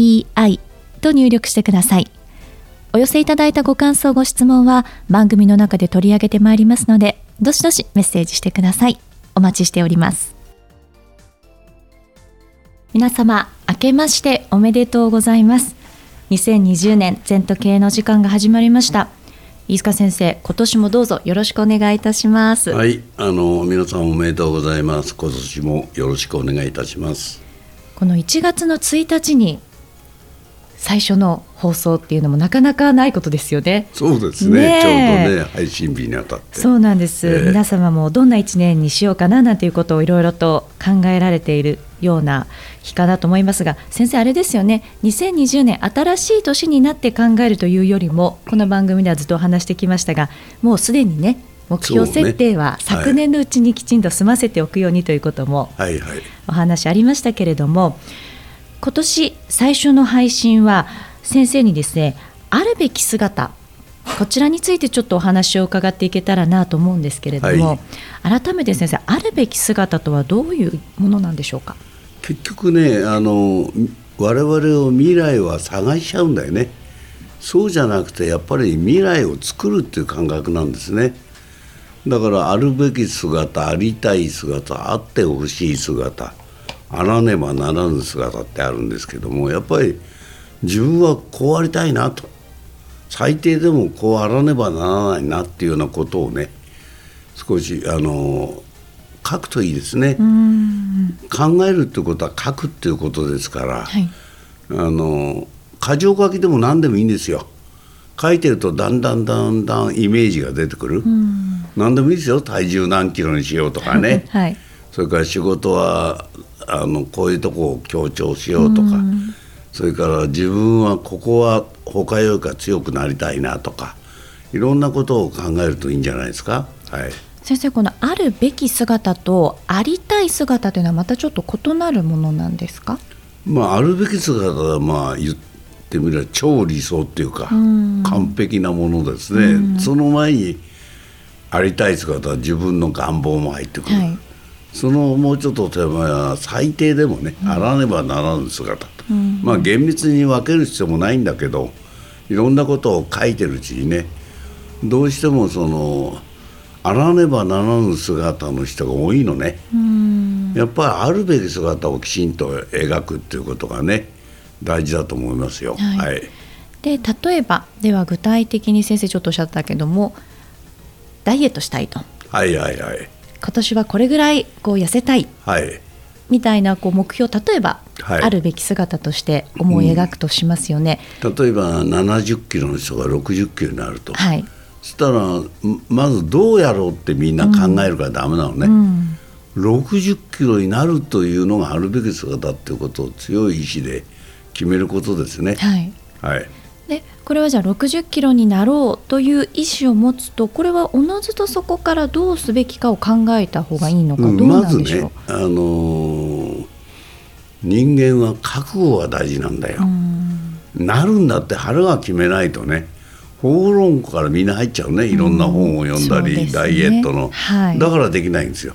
ZENTOKEIEI と入力してください。お寄せいただいたご感想、ご質問は番組の中で取り上げてまいりますので、どしどしメッセージしてください。お待ちしております。皆様、明けましておめでとうございます。2020年全都系の時間が始まりました。飯塚先生、今年もどうぞよろしくお願いいたします。はい、あの皆さんおめでとうございます。今年もよろしくお願いいたします。この1月の1日に最初の放送っていうのもなかなかないことですよね。そうですね。ねちょうどね配信日にあたって。そうなんです、えー、皆様もどんな一年にしようかななんていうことをいろいろと考えられているような日かなと思いますが、先生あれですよね。2020年新しい年になって考えるというよりもこの番組ではずっとお話してきましたが、もうすでにね。目標設定は昨年のうちにきちんと済ませておくようにということもお話ありましたけれども、今年最初の配信は先生にですねあるべき姿こちらについてちょっとお話を伺っていけたらなと思うんですけれども、はい、改めて先生あるべき姿とはどういうものなんでしょうか？結局ねあの我々を未来は探しちゃうんだよね。そうじゃなくてやっぱり未来を作るっていう感覚なんですね。だからあるべき姿ありたい姿あってほしい姿あらねばならぬ姿ってあるんですけどもやっぱり自分はこうありたいなと。最低でもこうあらねばならないなっていうようなことをね少しあの書くといいですね。考えるっていうことは書くっていうことですから、はい、あの箇条書きでも何でもいいんですよ。書いてるとだんだんだんだんイメージが出てくる。何でもいいですよ。体重何キロにしようとかね、はい、それから仕事はあのこういうとこを強調しようとか、それから自分はここは他よりか強くなりたいなとかいろんなことを考えるといいんじゃないですか？はい、先生このあるべき姿とありたい姿というのはまたちょっと異なるものなんですか、まあ、あるべき姿はまあ言ってみれば超理想っていうか完璧なものですね。その前にありたい姿は自分の願望も入ってくる。はいそのもうちょっと手前は最低でもね、あらねばならぬ姿と、うん、まあ厳密に分ける必要もないんだけどいろんなことを書いてるうちにねどうしてもそのあらねばならぬ姿の人が多いのね、うん、やっぱりあるべき姿をきちんと描くっていうことがね大事だと思いますよ。はい、はい、で例えばでは具体的に先生ちょっとおっしゃったけどもダイエットしたいと。はいはいはい今年はこれぐらいこう痩せたい、はい、みたいなこう目標例えば、はい、あるべき姿として思い描くとしますよね、うん、例えば70キロの人が60キロになると、はい、そしたらまずどうやろうってみんな考えるからダメなのね、うん。うん、60キロになるというのがあるべき姿っていうことを強い意志で決めることですね。はい、はい。でこれはじゃあ60キロになろうという意思を持つとこれはおのずとそこからどうすべきかを考えた方がいいのかどうなんでしょう、まずね、あのー、人間は覚悟が大事なんだよ。なるんだって腹が決めないとね法論からみんな入っちゃうねいろんな本を読んだり、ね、ダイエットの、はい、だからできないんですよ。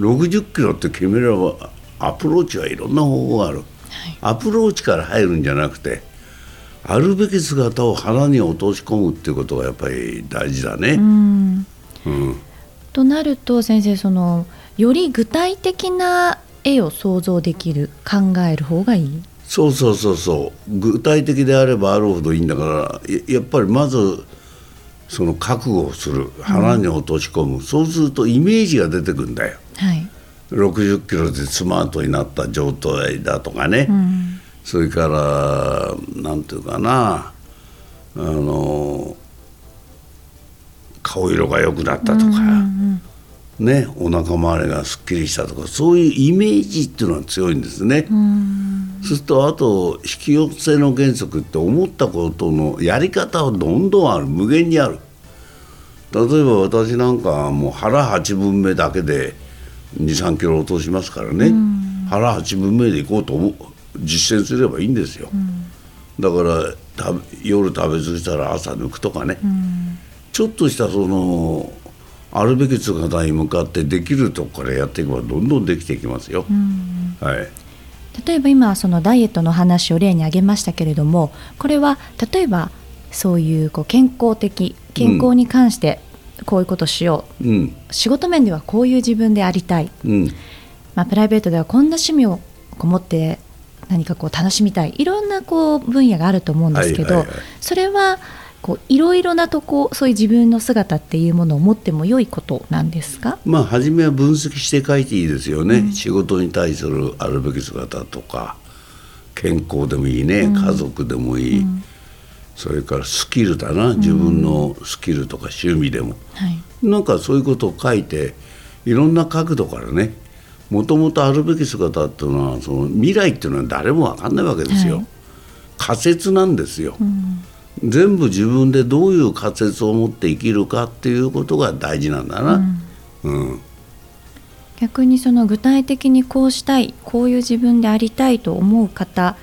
うん、60キロって決めればアプローチはいろんな方法がある、はい、アプローチから入るんじゃなくてあるべき姿を腹に落とし込むっていうことがやっぱり大事だね。うん、うん、となると先生そのより具体的な絵を想像できる考える方がいい？そうそうそうそう。具体的であればあるほどいいんだからやっぱりまずその覚悟をする腹に落とし込む、うん、そうするとイメージが出てくるんだよ。はい、60キロでスマートになった状態だとかね、うんそれからなんていうかなあの顔色が良くなったとか、うんうんうん、ねお腹周りがすっきりしたとかそういうイメージっていうのは強いんですね。うん。そうするとあと引き寄せの原則って思ったことのやり方はどんどんある。無限にある。例えば私なんかもう腹8分目だけで23キロ落としますからね、腹8分目で行こうと思う実践すればいいんですよ、だから夜食べ過ぎたら朝抜くとかね、ちょっとしたそのあるべき姿に向かってできるとこからやっていけばどんどんできていきますよ。はい。例えば今そのダイエットの話を例に挙げましたけれどもこれは例えばそういうこう健康的健康に関してこういうことしよう、うん、仕事面ではこういう自分でありたい、うん、まあ、プライベートではこんな趣味を持って何かこう楽しみたい。いろんなこう分野があると思うんですけど、はいはいはい、それはこういろいろなとこそういう自分の姿っていうものを持っても良いことなんですか？まあ初めは分析して書いていいですよね、うん、仕事に対するあるべき姿とか健康でもいいね、うん、家族でもいい、うん、それからスキルだな。自分のスキルとか趣味でも、はい、なんかそういうことを書いていろんな角度からねもともとあるべき姿っていうのはその未来っていうのは誰も分かんないわけですよ、はい、仮説なんですよ。うん。全部自分でどういう仮説を持って生きるかっていうことが大事なんだな。うん、うん、逆にその具体的にこうしたいこういう自分でありたいと思う方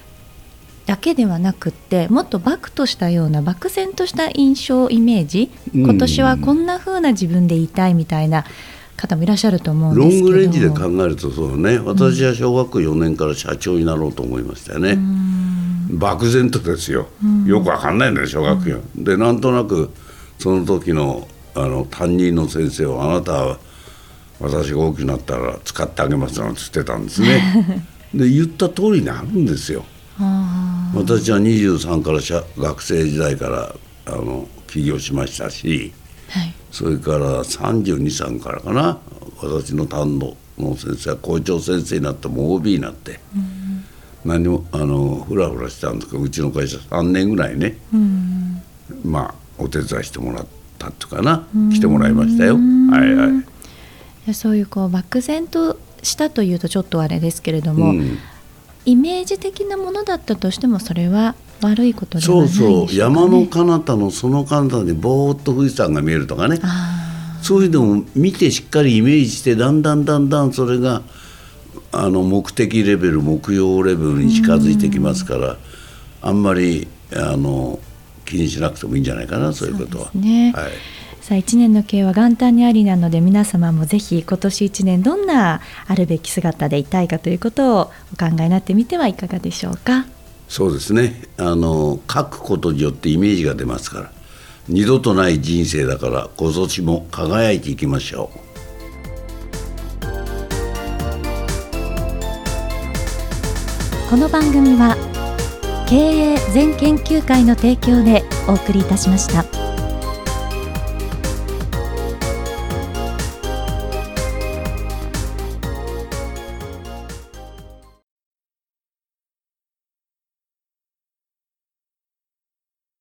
だけではなくってもっとバクとしたような漠然とした印象イメージ、今年はこんな風な自分でいたいみたいな方もいらっしゃると思うんですけどロングレンジで考えるとそうね。私は小学校4年から社長になろうと思いましたよね。うん。漠然とですよ、よくわかんないんだよ小学校、うん、でなんとなくその時のあの担任の先生はあなたは私が大きくなったら使ってあげますなんて言ってたんですね。で言った通りになるんですよ。私は23から学生時代からあの起業しましたし、はい、それから32歳からかな私の担当の先生は校長先生になっても OB になって、うん。何もあのふらふらしたんですけどうちの会社3年ぐらいね、まあお手伝いしてもらったっていうかな来てもらいましたよ。はいはい、そういうこう漠然としたというとちょっとあれですけれども、うん、イメージ的なものだったとしてもそれは悪いことそうそう。山の彼方のその彼方にぼーっと富士山が見えるとかね。そういうのを見てしっかりイメージしてだんだんだんだんそれがあの目的レベル目標レベルに近づいてきますから、あんまりあの気にしなくてもいいんじゃないかなそういうことは。ね、はい。さあ1年の経は元旦にありなので皆様もぜひ今年1年どんなあるべき姿でいたいかということをお考えになってみてはいかがでしょうかそうですねあの書くことによってイメージが出ますから二度とない人生だから今年も輝いていきましょう。この番組は経営全研究会の提供でお送りいたしました。